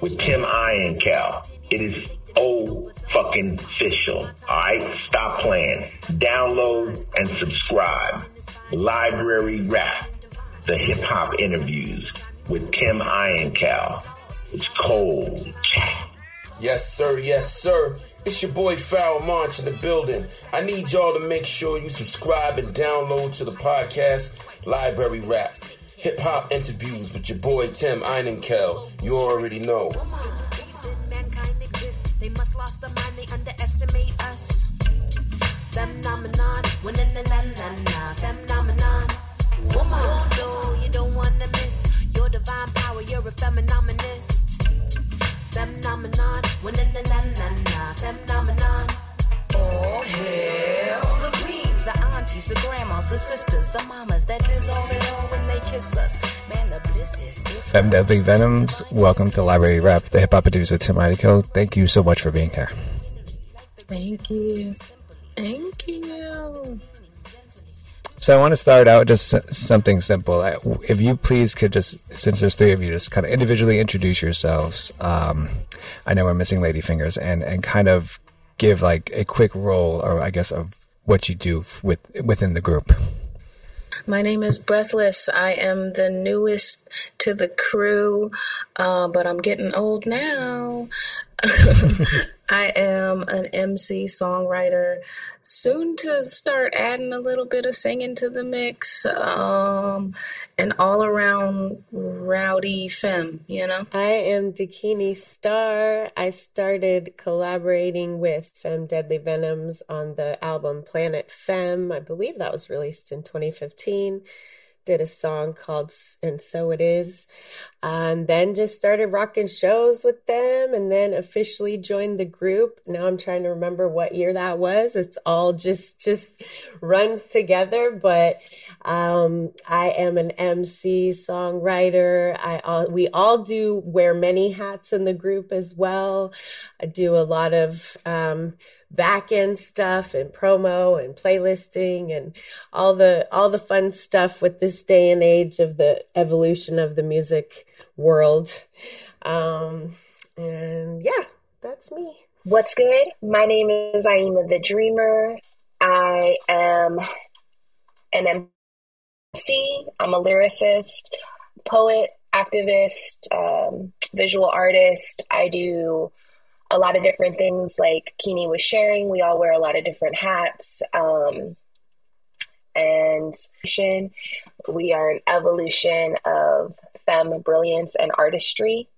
with Tim Einenkel. It is oh fucking official. Alright? Stop playing. Download and subscribe. Library Rap, the hip hop interviews with Tim Einenkel. It's cold. Yes, sir. Yes, sir. It's your boy Pharoahe Monch in the building. I need y'all to make sure you subscribe and download to the podcast Library Rap. Hip hop interviews with your boy Tim Einenkel. You already know. They must lost the mind, they underestimate us. Phenomenon, when na na na na na, phenomenon. Woman, no, you don't wanna miss your divine power, you're a phenomenist. Phenomenon, when na na na na na, phenomenon. Oh, hell. The queens, the aunties, the grandmas, the sisters, the mamas that dissolve it all when they kiss us. Man, the bliss is. it's Femme Deadly Venoms, welcome to Library Rap, the hip hop producer Tim Einenkel. Thank you so much for being here. Thank you. Thank you. So I want to start out just something simple. If you please could just, since there's three of you, just kind of individually introduce yourselves. Um, I know we're missing Lady Fingers, and and kind of give like a quick role, or I guess of what you do with within the group. My name is Breathless. I am the newest to the crew, uh, but I'm getting old now. I am an MC songwriter, soon to start adding a little bit of singing to the mix. Um, an all around rowdy femme, you know? I am Dakini Star. I started collaborating with Femme Deadly Venoms on the album Planet Femme. I believe that was released in 2015. Did a song called And So It Is. And then just started rocking shows with them and then officially joined the group. Now I'm trying to remember what year that was. It's all just, just runs together. But, um, I am an MC songwriter. I, all, we all do wear many hats in the group as well. I do a lot of, um, back end stuff and promo and playlisting and all the all the fun stuff with this day and age of the evolution of the music world um and yeah that's me What's good? My name is Aima the Dreamer. I am an MC. I'm a lyricist, poet, activist, um, visual artist. I do a lot of different things like Kini was sharing. We all wear a lot of different hats. Um, and we are an evolution of femme brilliance and artistry.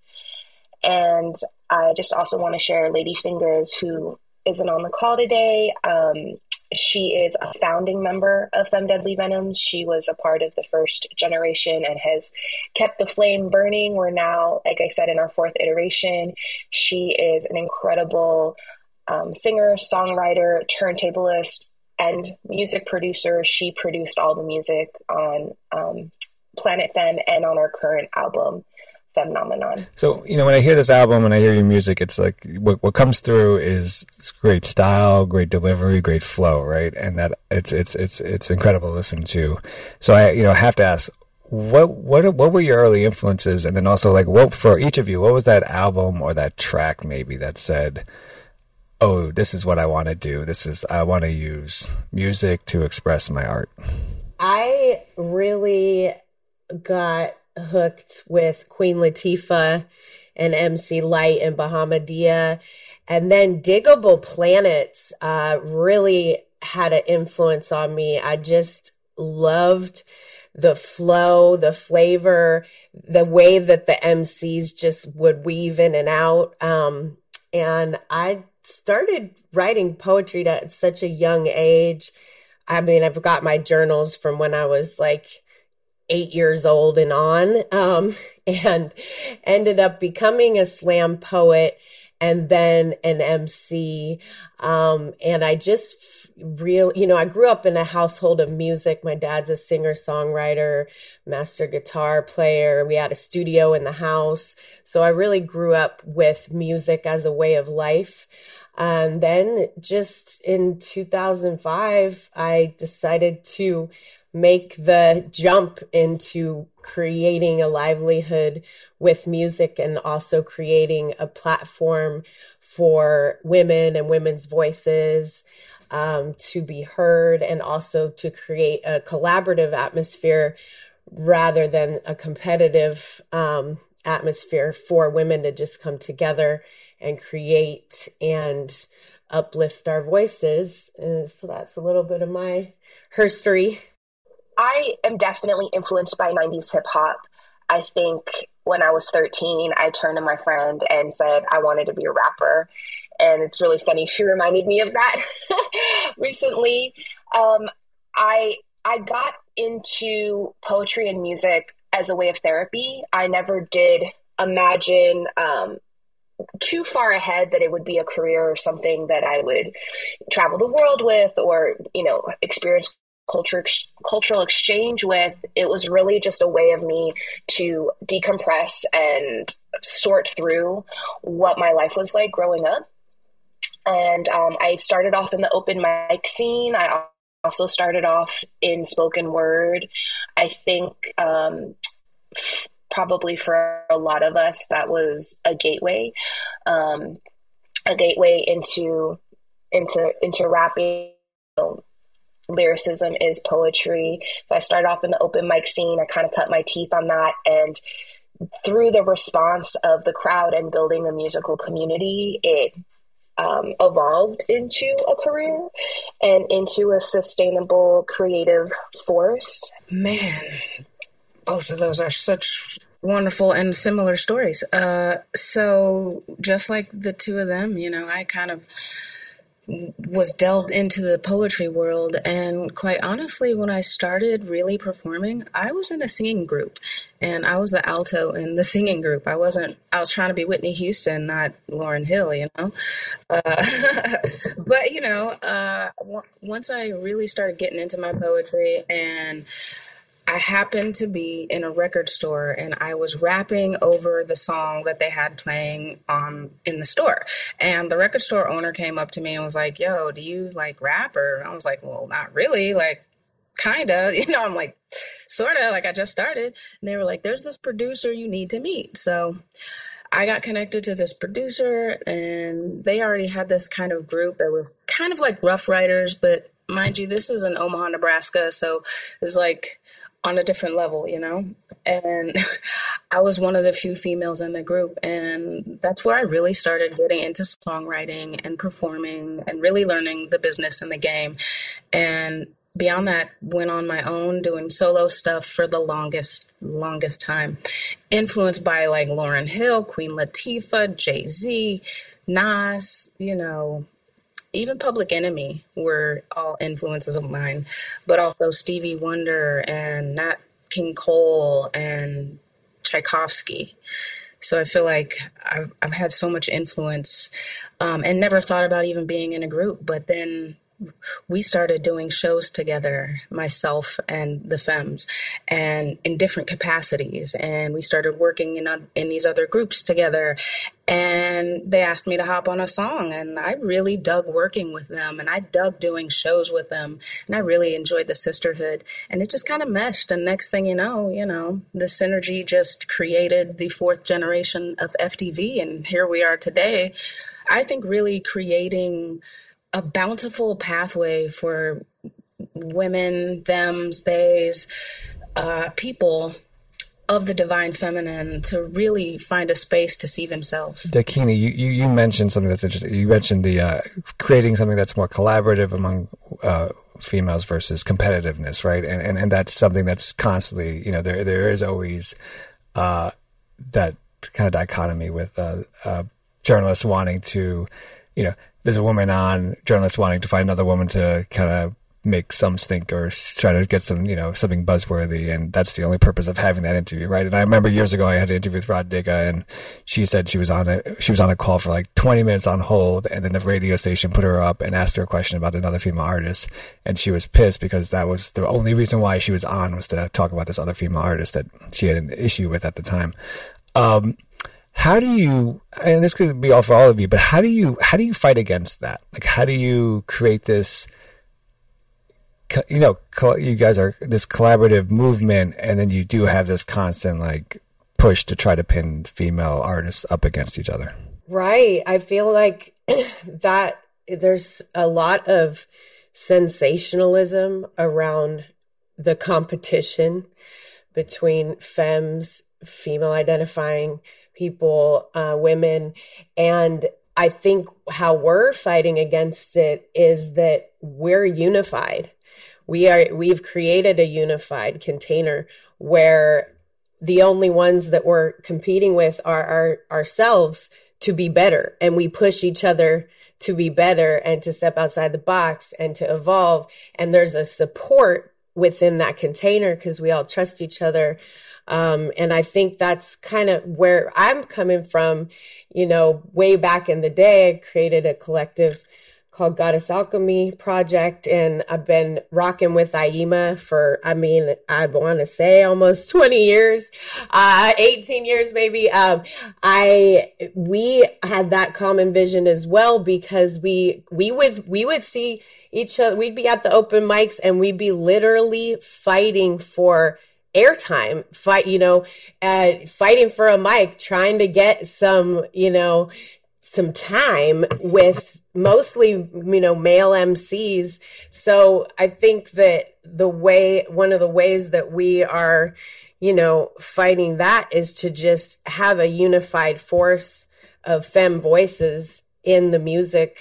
And I just also want to share Lady Fingers, who isn't on the call today. Um, she is a founding member of Femme Deadly Venoms. She was a part of the first generation and has kept the flame burning. We're now, like I said, in our fourth iteration. She is an incredible um, singer, songwriter, turntablist, and music producer. She produced all the music on um, Planet Femme and on our current album, Phenomenon. So, you know, when I hear this album and I hear your music, it's like what, what comes through is great style, great delivery, great flow, right? And that it's it's it's it's incredible to listen to. So I, you know, have to ask, what what what were your early influences, and then also like what for each of you, what was that album or that track maybe that said, "Oh, this is what I want to do. This is I want to use music to express my art." I really got hooked with Queen Latifah and MC Lyte and Bahamadia. And then Digable Planets uh, really had an influence on me. I just loved the flow, the flavor, the way that the MCs just would weave in and out. Um, and I started writing poetry at such a young age. I mean, I've got my journals from when I was like eight years old and on, um, and ended up becoming a slam poet and then an MC. Um, and I just real, you know, I grew up in a household of music. My dad's a singer songwriter, master guitar player. We had a studio in the house. So I really grew up with music as a way of life. And then just in 2005, I decided to make the jump into creating a livelihood with music and also creating a platform for women and women's voices um, to be heard and also to create a collaborative atmosphere rather than a competitive um, atmosphere for women to just come together and create and uplift our voices. And so that's a little bit of my history. I am definitely influenced by 90s hip hop. I think when I was 13, I turned to my friend and said I wanted to be a rapper. And it's really funny. She reminded me of that recently. Um, I I got into poetry and music as a way of therapy. I never did imagine um, too far ahead that it would be a career or something that I would travel the world with or, you know, experience culture cultural exchange with it was really just a way of me to decompress and sort through what my life was like growing up. And um, i started off in the open mic scene. I also started off in spoken word. I think um, probably for a lot of us that was a gateway um, a gateway into into into rapping lyricism is poetry. So I started off in the open mic scene. I kind of cut my teeth on that. And through the response of the crowd and building a musical community, it um, evolved into a career and into a sustainable creative force. Man, both of those are such wonderful and similar stories. Uh, so, just like the two of them, you know, I kind of was delved into the poetry world. And quite honestly when i started really performing i was in a singing group. And i was the alto in the singing group. I wasn't i was trying to be whitney houston not lauryn hill you know? Uh, but you know uh, w- once i really started getting into my poetry and I happened to be in a record store and I was rapping over the song that they had playing um in the store. And the record store owner came up to me and was like, "Yo, do you like rap?" Or I was like, "Well, not really." Like kinda, you know, I'm like, sorta, like I just started. And they were like, there's this producer you need to meet. So I got connected to this producer and they already had this kind of group that was kind of like Ruff Ryders, but mind you, this is in Omaha, Nebraska. So it's like on a different level, you know? And I was one of the few females in the group. And that's where I really started getting into songwriting and performing and really learning the business and the game. And beyond that, went on my own doing solo stuff for the longest, longest time. Influenced by like Lauryn Hill, Queen Latifah, Jay Z, Nas, you know, even Public Enemy were all influences of mine, but also Stevie Wonder and Nat King Cole and Tchaikovsky. So I feel like I've, I've had so much influence um, and never thought about even being in a group. But then we started doing shows together, myself and the Femmes, and in different capacities. And we started working in, in these other groups together. And they asked me to hop on a song, and I really dug working with them, and I dug doing shows with them, and I really enjoyed the sisterhood. And it just kind of meshed. And next thing you know, you know, the synergy just created the fourth generation of FDV, and here we are today. I think really creating a bountiful pathway for women, thems, theys, uh, people of the divine feminine to really find a space to see themselves. Dakini, you, you, you mentioned something that's interesting. You mentioned the uh, creating something that's more collaborative among uh, females versus competitiveness, right? And, and and that's something that's constantly, you know, there there is always uh, that kind of dichotomy with uh, uh, journalists wanting to, you know, there's a woman on, journalists wanting to find another woman to kind of make some stink or try to get some, you know, something buzzworthy. And that's the only purpose of having that interview, right? And I remember years ago I had an interview with Rah Digga and she said she was on a, she was on a call for like 20 minutes on hold. And then the radio station put her up and asked her a question about another female artist. And she was pissed because that was the only reason why she was on was to talk about this other female artist that she had an issue with at the time. Um, how do you and this could be all for all of you but how do you how do you fight against that? Like how do you create this you know you guys are this collaborative movement and then you do have this constant like push to try to pin female artists up against each other? Right. I feel like that there's a lot of sensationalism around the competition between femmes female identifying people, uh, women. And I think how we're fighting against it is that we're unified. We are, we've created a unified container where the only ones that we're competing with are our, ourselves to be better. And we push each other to be better and to step outside the box and to evolve. And there's a support within that container because we all trust each other. Um, and I think that's kind of where I'm coming from. You know, way back in the day, I created a collective called Goddess Alchemy Project, and I've been rocking with Aima for, I mean, I want to say almost 20 years, uh, 18 years maybe. Um, I, we had that common vision as well because we, we would, we would see each other, we'd be at the open mics and we'd be literally fighting for airtime fight you know uh, fighting for a mic trying to get some you know some time with mostly you know male MCs so i think that the way one of the ways that we are you know fighting that is to just have a unified force of fem voices in the music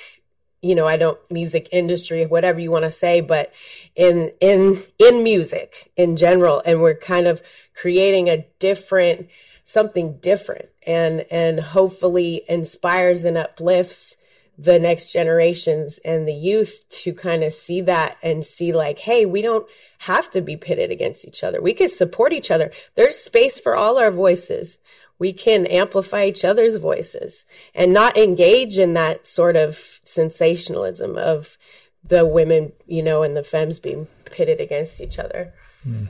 you know i don't music industry whatever you want to say but in in in music in general and we're kind of creating a different something different and and hopefully inspires and uplifts the next generations and the youth to kind of see that and see like hey we don't have to be pitted against each other. We could support each other. There's space for all our voices we can amplify each other's voices and not engage in that sort of sensationalism of the women, you know, and the femmes being pitted against each other. Mm.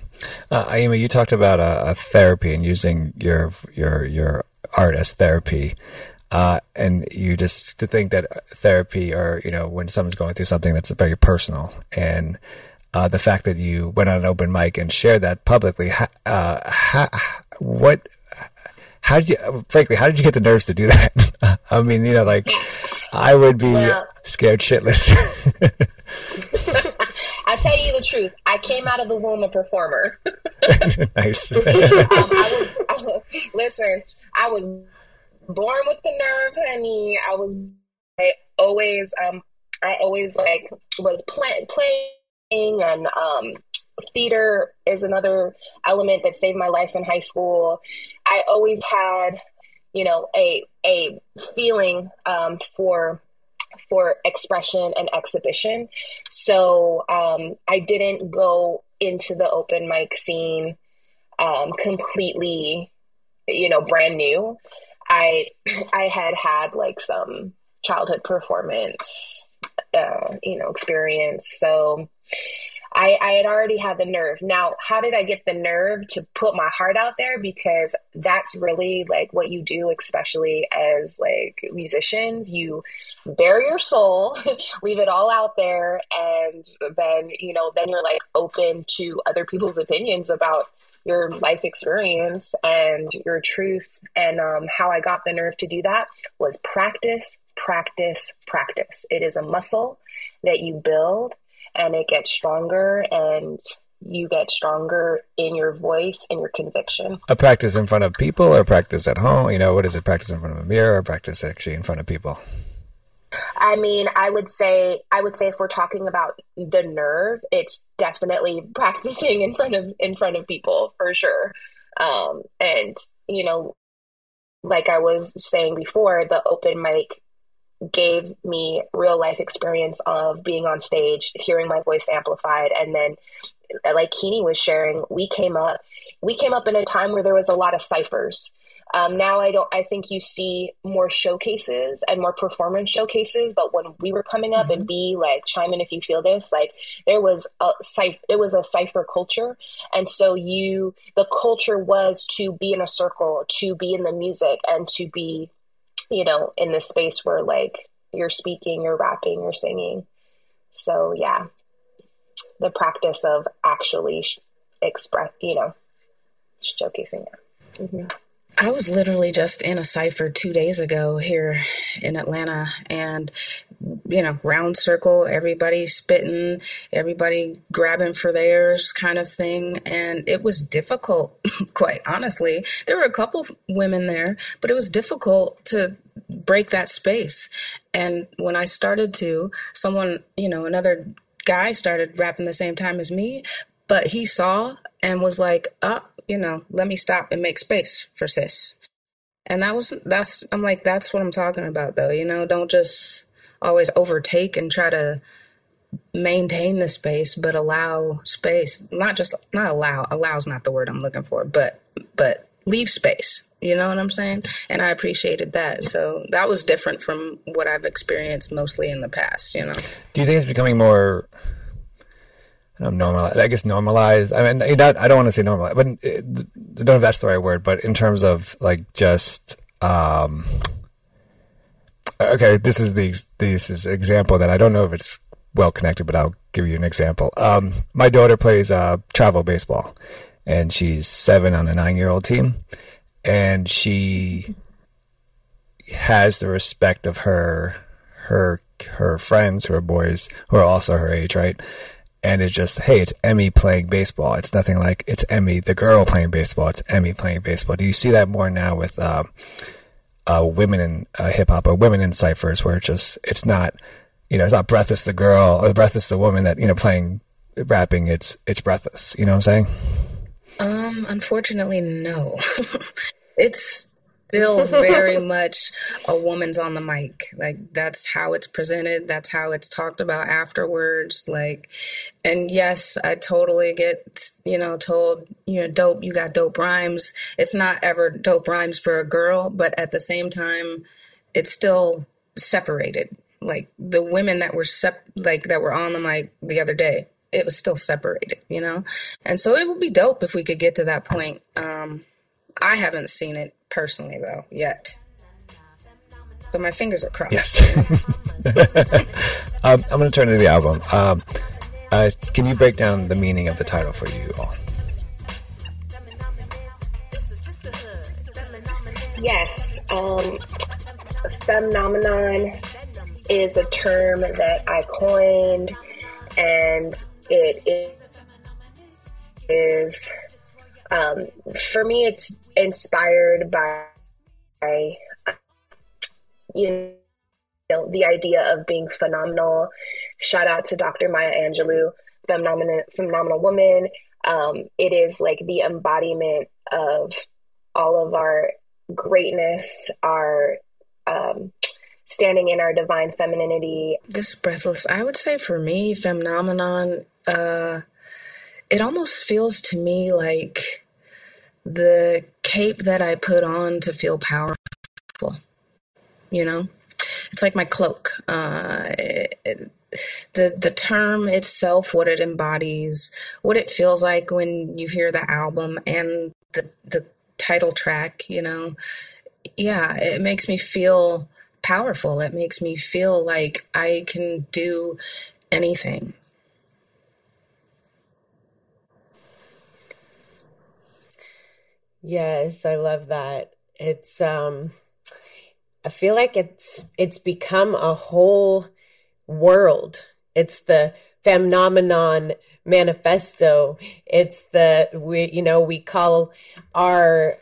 Uh, you talked about a, a, therapy and using your your your art as therapy, uh, and you just to think that therapy, or you know, when someone's going through something that's very personal, and uh, the fact that you went on an open mic and shared that publicly, uh, what how did you, frankly, how did you get the nerves to do that? I mean, you know, like I would be well, scared shitless. I tell you the truth. I came out of the womb a performer. nice. um, I was, I was, listen, I was born with the nerve, honey. I was, I always, um, I always like was play, playing and um, theater is another element that saved my life in high school. I always had, you know, a a feeling um, for for expression and exhibition. So um, I didn't go into the open mic scene um, completely, you know, brand new. I I had had like some childhood performance uh, you know, experience. So I, I had already had the nerve. Now, how did I get the nerve to put my heart out there? Because that's really like what you do, especially as like musicians. You bare your soul, leave it all out there, and then you know, then you're like open to other people's opinions about your life experience and your truth. And um, how I got the nerve to do that was practice, practice, practice. It is a muscle that you build and it gets stronger and you get stronger in your voice and your conviction. A practice in front of people or practice at home? You know, what is it? Practice in front of a mirror or practice actually in front of people? I mean, I would say I would say if we're talking about the nerve, it's definitely practicing in front of in front of people for sure. Um, and you know, like I was saying before, the open mic gave me real life experience of being on stage, hearing my voice amplified, and then like Kini was sharing, we came up we came up in a time where there was a lot of ciphers. Um, now I don't. I think you see more showcases and more performance showcases. But when we were coming up, mm-hmm. and be like chime in if you feel this, like there was a cipher. It was a cipher culture, and so you the culture was to be in a circle, to be in the music, and to be you know, in the space where like you're speaking, you're rapping, you're singing. So yeah, the practice of actually express, you know, showcasing it. Mm-hmm. I was literally just in a cipher two days ago here in Atlanta, and you know, round circle, everybody spitting, everybody grabbing for theirs, kind of thing. And it was difficult, quite honestly. There were a couple women there, but it was difficult to break that space. And when I started to, someone, you know, another guy started rapping the same time as me, but he saw and was like. Oh, you know, let me stop and make space for sis. And that was, that's, I'm like, that's what I'm talking about though, you know, don't just always overtake and try to maintain the space, but allow space, not just, not allow, allows not the word I'm looking for, but, but leave space. You know what I'm saying? And I appreciated that. So that was different from what I've experienced mostly in the past, you know. Do you think it's becoming more I don't know. I guess normalized. I mean, I don't want to say normal, but I don't know if that's the right word. But in terms of like just, um, okay, this is the this is example that I don't know if it's well connected, but I'll give you an example. Um, my daughter plays uh, travel baseball, and she's seven on a nine year old team, and she has the respect of her her her friends who are boys who are also her age, right? and it's just hey it's emmy playing baseball it's nothing like it's emmy the girl playing baseball it's emmy playing baseball do you see that more now with uh, uh, women in uh, hip-hop or women in ciphers where it's just it's not you know it's not breathless the girl or breathless the woman that you know playing rapping it's it's breathless. You know what i'm saying? Um unfortunately no. It's still very much a woman's on the mic. Like that's how it's presented. That's how it's talked about afterwards. Like, and yes, I totally get, you know, told, you know, dope, you got dope rhymes. It's not ever dope rhymes for a girl, but at the same time, it's still separated. Like the women that were sep- like that were on the mic the other day, it was still separated, you know? And so it would be dope if we could get to that point. Um, I haven't seen it personally though yet. But my fingers are crossed. Yes. um, I'm going to turn to the album. Um, uh, can you break down the meaning of the title for you all? Yes. Um, phenomenon is a term that I coined, and it is, um, for me, it's inspired by, you know, the idea of being phenomenal. Shout out to Dr. Maya Angelou, phenomenal, phenomenal woman. Um, it is like the embodiment of all of our greatness, our um, standing in our divine femininity. This breathless, I would say for me, phenomenon, uh, it almost feels to me like the cape that I put on to feel powerful. You know, it's like my cloak. Uh, it, the the term itself, what it embodies, what it feels like when you hear the album and the the title track, you know. Yeah, it makes me feel powerful. It makes me feel like I can do anything. Yes, I love that. It's um I feel like it's it's become a whole world. It's the phenomenon manifesto. It's the we you know, we call our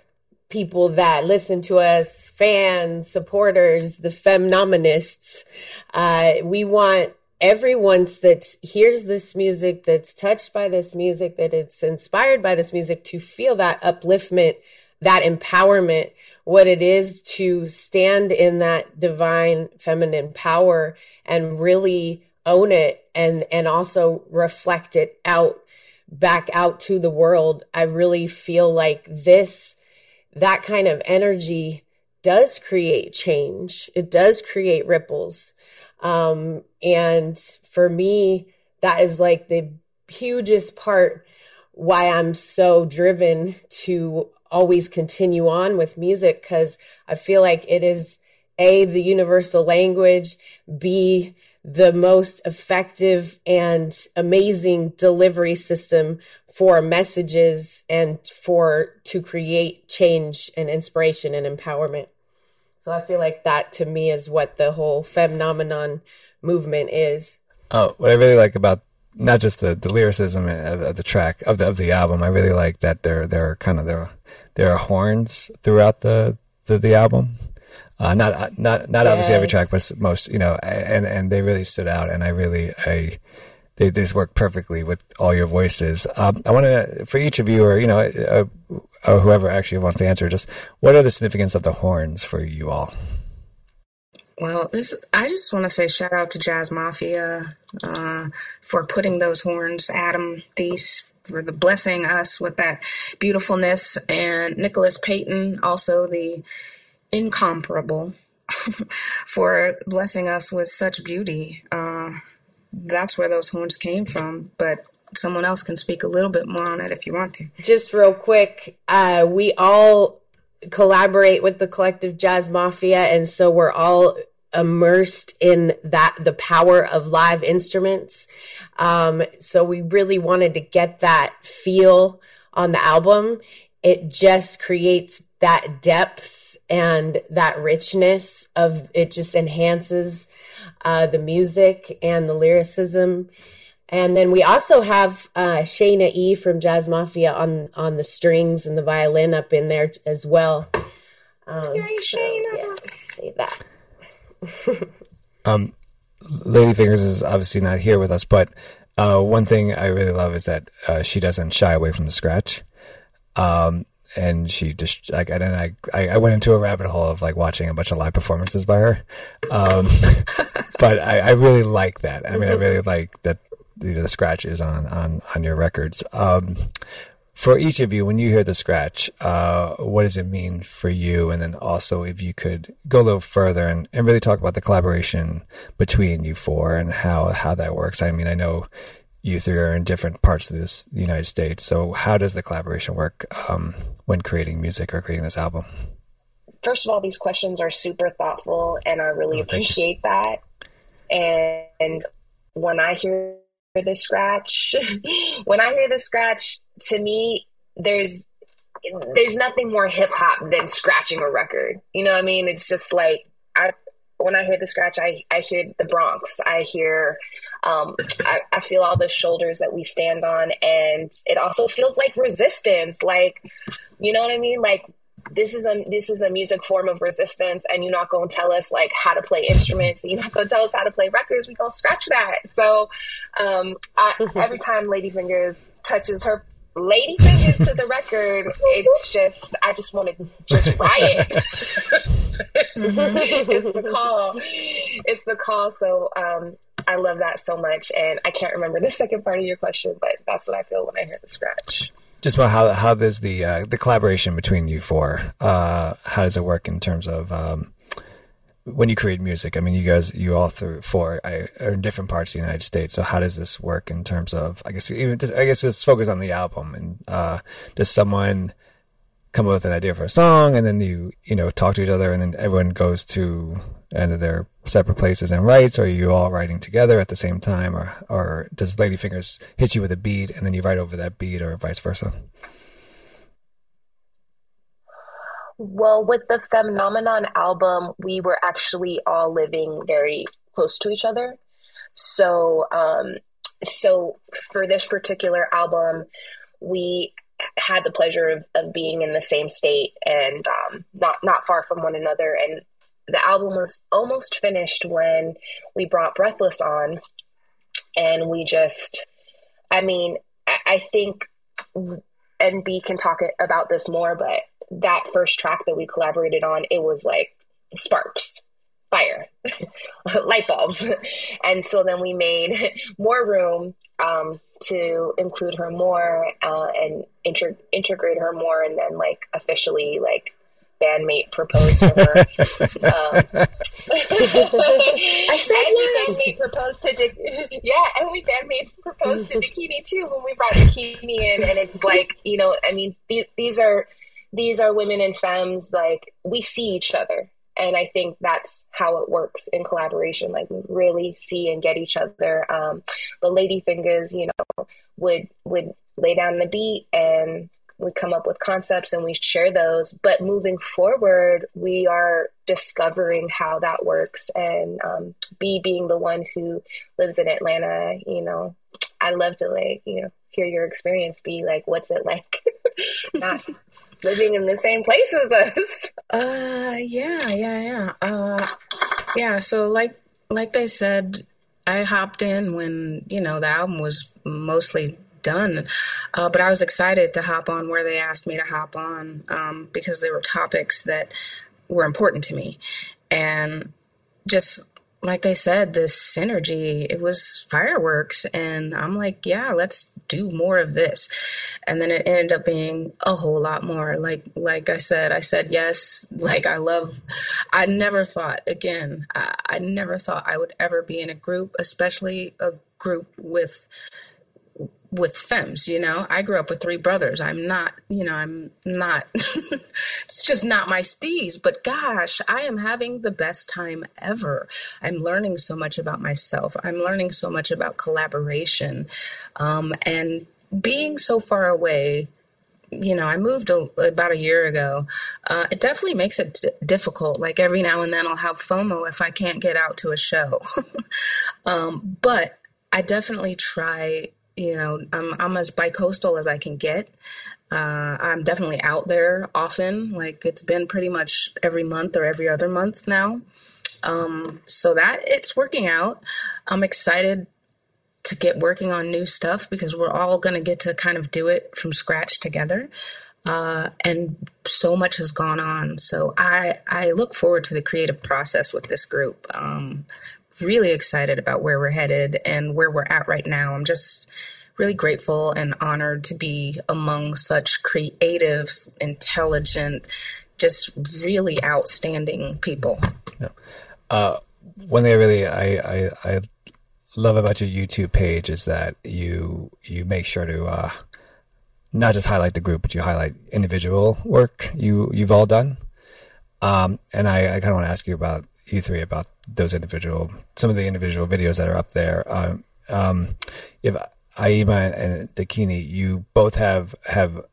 people that listen to us fans, supporters, the phenomenomists. Uh, we want everyone that hears this music, that's touched by this music, that it's inspired by this music to feel that upliftment, that empowerment, what it is to stand in that divine feminine power and really own it and and also reflect it out back out to the world. I really feel like this that kind of energy does create change. It does create ripples. Um, and for me, that is like the hugest part why I'm so driven to always continue on with music because I feel like it is A, the universal language, B, the most effective and amazing delivery system for messages and for to create change and inspiration and empowerment. So I feel like that to me is what the whole phenomenon movement is. Oh, what I really like about not just the, the lyricism of, of the track of the of the album, I really like that there there are kind of there there are horns throughout the the, the album. Uh, not not not yes. obviously every track, but most you know, and and they really stood out, and I really I they, they work perfectly with all your voices. Um, I want to, for each of you, or you know, uh, or whoever actually wants to answer, just what are the significance of the horns for you all? Well, this I just want to say shout out to Jazz Mafia uh, for putting those horns, Adam Theis for the blessing us with that beautifulness, and Nicholas Payton also the incomparable for blessing us with such beauty. Uh, that's where those horns came from. But someone else can speak a little bit more on it if you want to. Just real quick, uh, we all collaborate with the collective Jazz Mafia, and so we're all immersed in that the power of live instruments. Um, so we really wanted to get that feel on the album. It just creates that depth and that richness of it just enhances uh, the music and the lyricism. And then we also have uh, Shayna E from Jazz Mafia on on the strings and the violin up in there t- as well. Um, Yay, so, Shayna! Yeah, say that. um, Ladyfingers is obviously not here with us, but uh, one thing I really love is that uh, she doesn't shy away from the scratch. Um, and she just like and then I, I went into a rabbit hole of like watching a bunch of live performances by her. Um, but I, I really like that. I mean i really like that you know, the scratches on on on your records. Um, for each of you when you hear the scratch uh, what does it mean for you? And then also if you could go a little further and, and really talk about the collaboration between you four and how how that works. I mean i know you three are in different parts of this the United States. So how does the collaboration work um, when creating music or creating this album? First of all, these questions are super thoughtful, and I really oh, appreciate that. And, and when I hear the scratch, when I hear the scratch, to me, there's there's nothing more hip hop than scratching a record. You know what I mean? It's just like I when I hear the scratch, I, I hear the Bronx. I hear, um, I, I feel all the shoulders that we stand on. And it also feels like resistance. Like, you know what I mean? Like, this is a this is a music form of resistance and you're not going to tell us like how to play instruments you're not going to tell us how to play records we going to scratch that so um, I, every time lady fingers touches her lady fingers to the record it's just i just want to just riot. It's the call. It's the call. So um, i love that so much and i can't remember the second part of your question but that's what i feel when i hear the scratch. Just about how how does the uh, the collaboration between you four uh, how does it work in terms of um, when you create music, I mean, you guys, you all through four I, are in different parts of the United States. So how does this work in terms of, I guess, even just, I guess just focus on the album and, uh, does someone come up with an idea for a song and then you, you know, talk to each other and then everyone goes to end their separate places and writes, or are you all writing together at the same time or, or does Ladyfingers hit you with a beat and then you write over that beat or vice versa? Well, with the Phenomenon album, we were actually all living very close to each other. So, um, so for this particular album, we had the pleasure of, of being in the same state and um, not not far from one another. And the album was almost finished when we brought Breathless on, and we just, I mean, I, I think, and B can talk about this more, but that first track that we collaborated on, it was like sparks, fire, light bulbs. And so then we made more room um, to include her more uh, and inter- integrate her more, and then like officially like bandmate proposed to her. um, I said and yes. bandmate proposed to Di- yeah, and we bandmate proposed to Dakini too when we brought Dakini in, and it's like you know, I mean, th- these are these are women and femmes like we see each other. And i think that's how it works in collaboration like we really see and get each other. Um, but lady fingers you know would would lay down the beat and we come up with concepts and we share those. But moving forward we are discovering how that works. And um, b being the one who lives in atlanta you know i love to like you know hear your experience be like what's it like? Not living in the same place as us. Uh, yeah, yeah, yeah. Uh, yeah. So like, like I said, I hopped in when you know the album was mostly done, uh, but I was excited to hop on where they asked me to hop on um, because they were topics that were important to me, and just like they said, this synergy, it was fireworks. And I'm like, yeah, let's do more of this. And then it ended up being a whole lot more. Like, like I said, I said yes. Like I love, I never thought, again, I, I never thought I would ever be in a group, especially a group with with femmes, you know. I grew up with three brothers. I'm not, you know, I'm not it's just not my steez, but gosh, I am having the best time ever. I'm learning so much about myself. I'm learning so much about collaboration. Um, and being so far away you know, I moved a, about a year ago. Uh, it definitely makes it d- difficult. Like every now and then I'll have FOMO if I can't get out to a show. um, but I definitely try you know, I'm I'm as bicoastal as I can get. Uh, I'm definitely out there often. Like it's been pretty much every month or every other month now. Um, so that it's working out. I'm excited to get working on new stuff because we're all going to get to kind of do it from scratch together. Uh, and so much has gone on. So I I look forward to the creative process with this group. Um, really excited about where we're headed and where we're at right now. I'm just really grateful and honored to be among such creative, intelligent, just really outstanding people. Yeah. Uh, one thing I really I, I, I love about your YouTube page is that you you make sure to uh, not just highlight the group, but you highlight individual work you you've all done. Um, and I, I kind of want to ask you about you three about those individual, some of the individual videos that are up there. Um, um, if Aima and Dakini, you both have have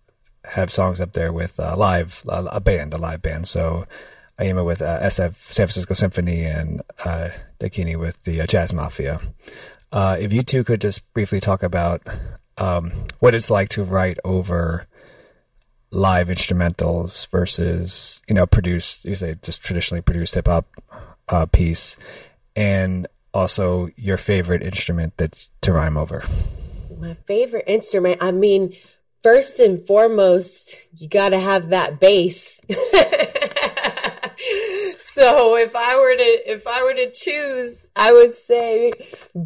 have songs up there with uh, live a band, a live band. So Aima with uh, SF San Francisco Symphony and uh, Dakini with the uh, Jazz Mafia. Uh, if you two could just briefly talk about um, what it's like to write over live instrumentals versus you know produce you say just traditionally produced hip hop uh, piece, and also your favorite instrument that to rhyme over. My favorite instrument. I mean, first and foremost, you got to have that bass. so if I were to if I were to choose, I would say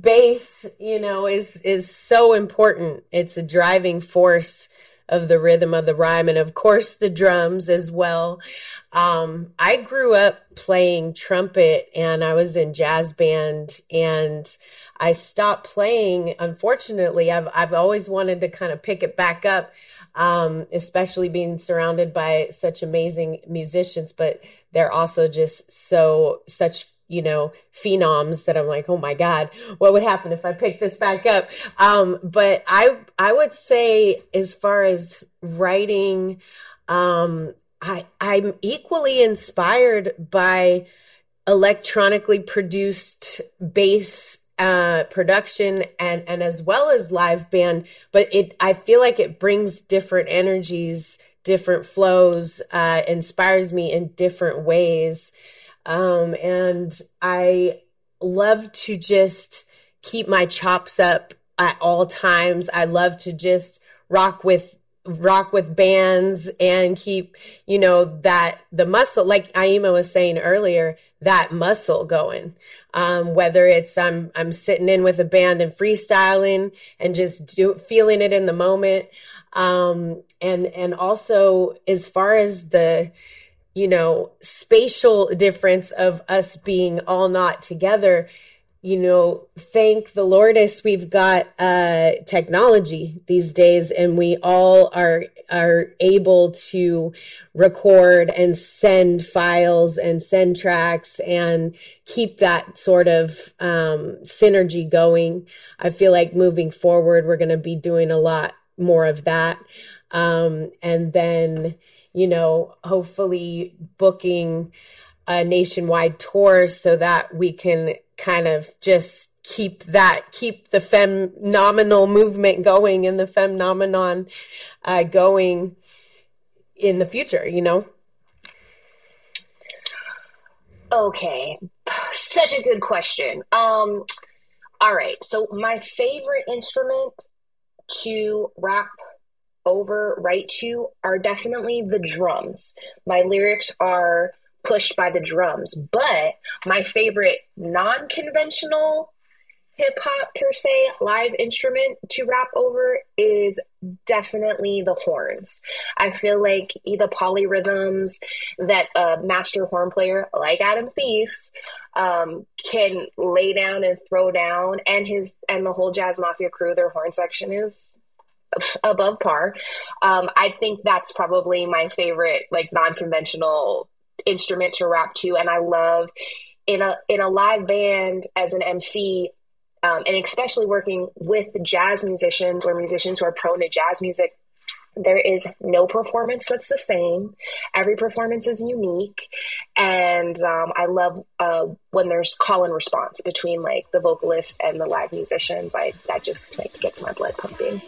bass, you know, is is so important. It's a driving force of the rhythm of the rhyme and of course the drums as well. Um, I grew up playing trumpet and I was in jazz band and I stopped playing. Unfortunately, I've, I've always wanted to kind of pick it back up. Um, especially being surrounded by such amazing musicians, but they're also just so, such you know, phenoms that I'm like, oh my God, what would happen if I pick this back up? Um, but I, I would say as far as writing, um, I, I'm equally inspired by electronically produced bass uh, production and and as well as live band but it i feel like it brings different energies different flows uh, inspires me in different ways um, and I love to just keep my chops up at all times. I love to just rock with rock with bands and keep, you know, that the muscle, like Aima was saying earlier, that muscle going. Um, whether it's I'm I'm sitting in with a band and freestyling and just do, feeling it in the moment. Um, and and also as far as the you know, spatial difference of us being all not together, you know, thank the Lordess we've got uh, technology these days, and we all are are able to record and send files and send tracks and keep that sort of um, synergy going. I feel like moving forward, we're going to be doing a lot more of that, um, and then you know, hopefully booking a nationwide tour so that we can kind of just keep that keep the phenomenal movement going and the phenomenon uh, going in the future you know? Okay. Such a good question. Um all right. So my favorite instrument to rap over right to are definitely the drums. My lyrics are pushed by the drums, but my favorite non conventional hip hop per se live instrument to rap over is definitely the horns. I feel like the polyrhythms that a master horn player like Adam Theis um, can lay down and throw down, and his and the whole Jazz Mafia crew, their horn section is above par. Um, I think that's probably my favorite, like non-conventional instrument to rap to, and I love in a in a live band as an MC. Um, and especially working with jazz musicians or musicians who are prone to jazz music, there is no performance that's the same. Every performance is unique, and um, I love uh, when there's call and response between like the vocalist and the live musicians. I that just like gets my blood pumping.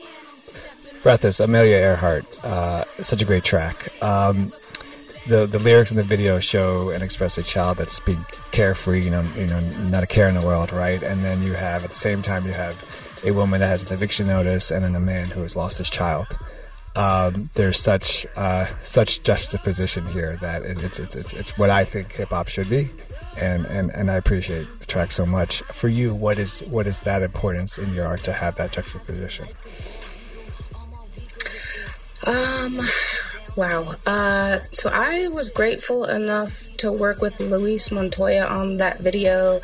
Breathless, Amelia Earhart, uh, such a great track. Um, the the lyrics in the video show and express a child that's being carefree, you know, you know, not a care in the world, right? And then you have at the same time you have a woman that has an eviction notice and then a man who has lost his child. Um, there's such uh, such juxtaposition here that it's, it's it's it's what I think hip hop should be, and, and and I appreciate the track so much. For you, what is what is that importance in your art to have that juxtaposition? Um, wow. Uh, so I was grateful enough to work with Luis Montoya on that video.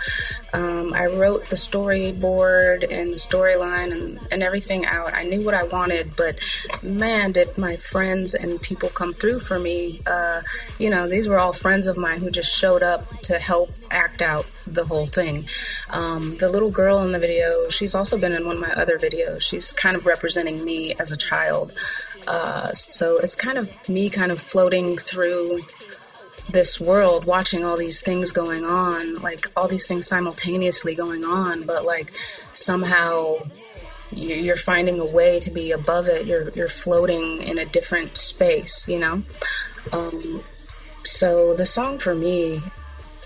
Um, I wrote the storyboard and the storyline and, and everything out. I knew what I wanted, but man, did my friends and people come through for me. Uh, you know, these were all friends of mine who just showed up to help act out the whole thing. Um, the little girl in the video, she's also been in one of my other videos. She's kind of representing me as a child. Uh, so it's kind of me kind of floating through this world, watching all these things going on, like all these things simultaneously going on, but like somehow you're finding a way to be above it. You're you're floating in a different space, you know. Um, so the song for me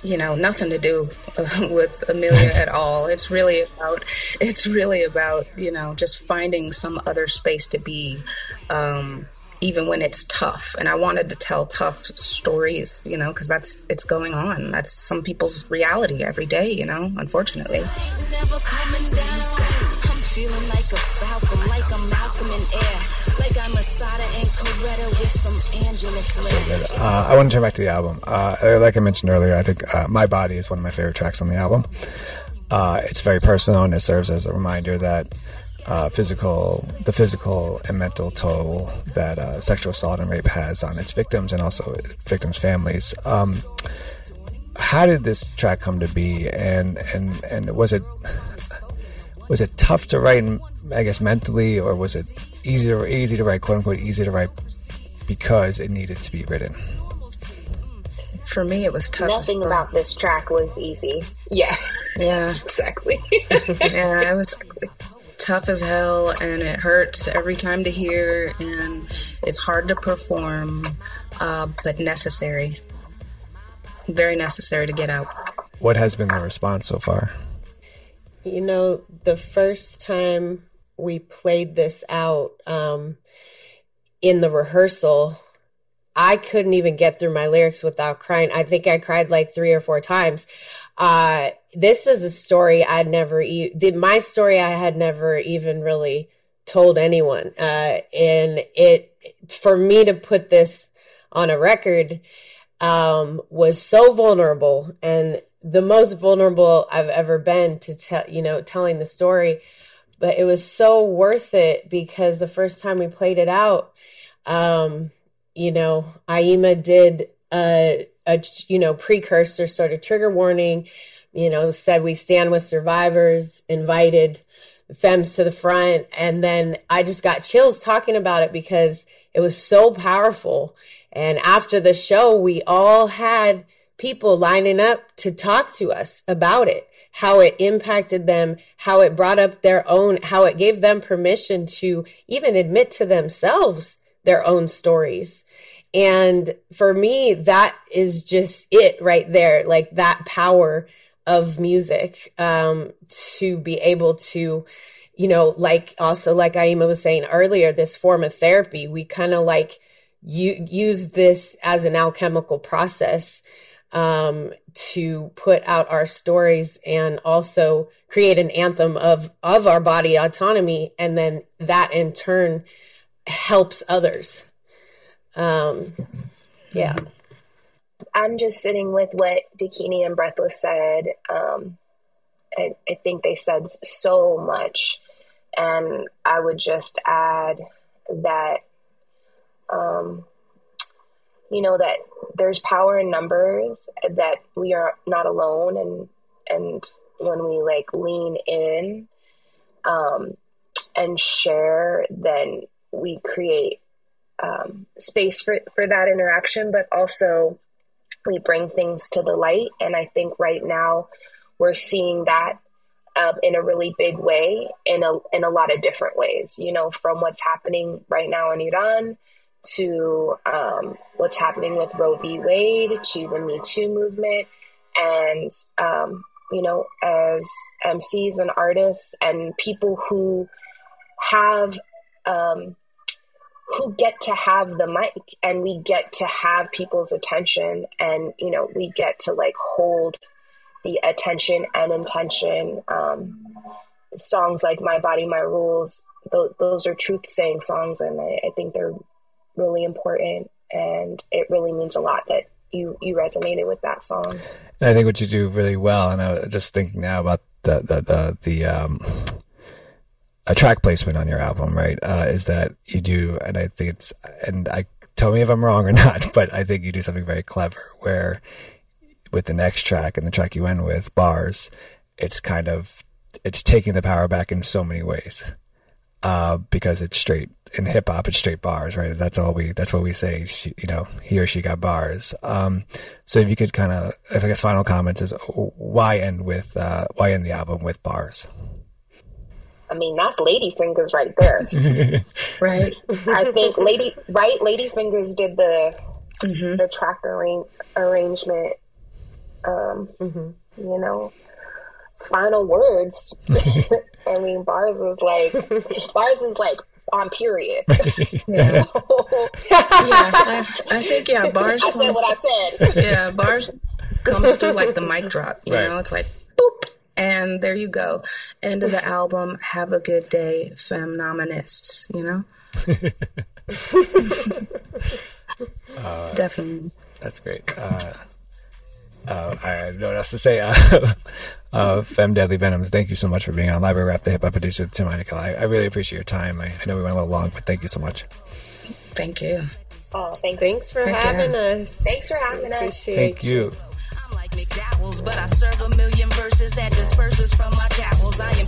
you know nothing to do with Amelia at all. It's really about it's really about you know just finding some other space to be, um, even when it's tough. And I wanted to tell tough stories, you know, because that's it's going on. That's some people's reality every day, you know. Unfortunately. Feeling like a falcon, like I'm Malcolm in air, like I'm and Coretta with some Angela flair. Uh, I want to turn back to the album. Uh, like I mentioned earlier, I think uh, "My Body" is one of my favorite tracks on the album. Uh, it's very personal, and it serves as a reminder that uh, physical, the physical and mental toll that uh, sexual assault and rape has on its victims and also victims' families. Um, how did this track come to be, and and and was it was it tough to write? I guess mentally, or was it easy to easy to write, quote unquote, easy to write because it needed to be written? For me, it was tough. Nothing about this track was easy. Yeah. Yeah. exactly. yeah, it was tough as hell and it hurts every time to hear and it's hard to perform, uh, but necessary. Very necessary to get out. What has been the response so far? You know, the first time we played this out um, in the rehearsal, I couldn't even get through my lyrics without crying. I think I cried like three or four times. Uh, this is a story I'd never, e- my story I had never even really told anyone. Uh, and it, for me to put this on a record, um, was so vulnerable and the most vulnerable I've ever been to tell, you know, telling the story. But it was so worth it because the first time we played it out, um, you know, Aima did a, a, you know, precursor sort of trigger warning, you know, said we stand with survivors, invited femmes to the front. And then I just got chills talking about it because it was so powerful. And after the show, we all had people lining up to talk to us about it, how it impacted them, how it brought up their own, how it gave them permission to even admit to themselves their own stories. And for me, that is just it right there, like that power of music um, to be able to, you know, like also like Aima was saying earlier, this form of therapy, we kind of like you use this as an alchemical process um, to put out our stories and also create an anthem of of our body autonomy, and then that in turn helps others. Um, yeah. I'm just sitting with what Dakini and Breathless said. Um, I, I think they said so much, and I would just add that um, you know that there's power in numbers that we are not alone and and when we like lean in um, and share then we create um, space for for that interaction but also we bring things to the light. And i think right now we're seeing that uh, in a really big way in a in a lot of different ways you know from what's happening right now in iran to um, what's happening with Roe v. Wade, to the Me Too movement, and um, you know, as MCs and artists and people who have um, who get to have the mic and we get to have people's attention and you know we get to like hold the attention and intention um, songs like my body my rules th- those are truth saying songs and I, I think they're really important and it really means a lot that you you resonated with that song. And I think what you do really well, and I was just thinking now about the the the, the um, a track placement on your album, right? Uh, is that you do, and I think it's, and I tell me if I'm wrong or not, but I think you do something very clever where with the next track and the track you end with bars, it's kind of it's taking the power back in so many ways uh, because it's straight in hip hop. It's straight bars, right? That's all we. That's what we say. She, you know, he or she got bars. Um, so if you could kind of, if I guess final comments is why end with uh, why end the album with bars. I mean, that's Lady Fingers right there. right. I think Lady, right? Lady Fingers did the mm-hmm. the track arrange, arrangement. Um, mm-hmm. You know, final words. I mean, bars is like bars is like on period. yeah, yeah. I, I, think yeah, bars. I comes, said what I said. Yeah, bars comes through like the mic drop. You right. know, it's like boop. And there you go. End of the album. Have a good day, feminists. You know. Uh, Definitely. That's great. Uh, uh, I have no else to say. Uh, uh, Femme Deadly Venoms, thank you so much for being on Library Rap, the hip hop producer with Tim Einenkel. I, I really appreciate your time. I, I know we went a little long, but thank you so much. Thank you. Oh, thanks. Thanks for Thank having you. us. Thanks for having us. Thank you. I'm like McDowell's, but I serve a million verses that disperses from my jowls. I am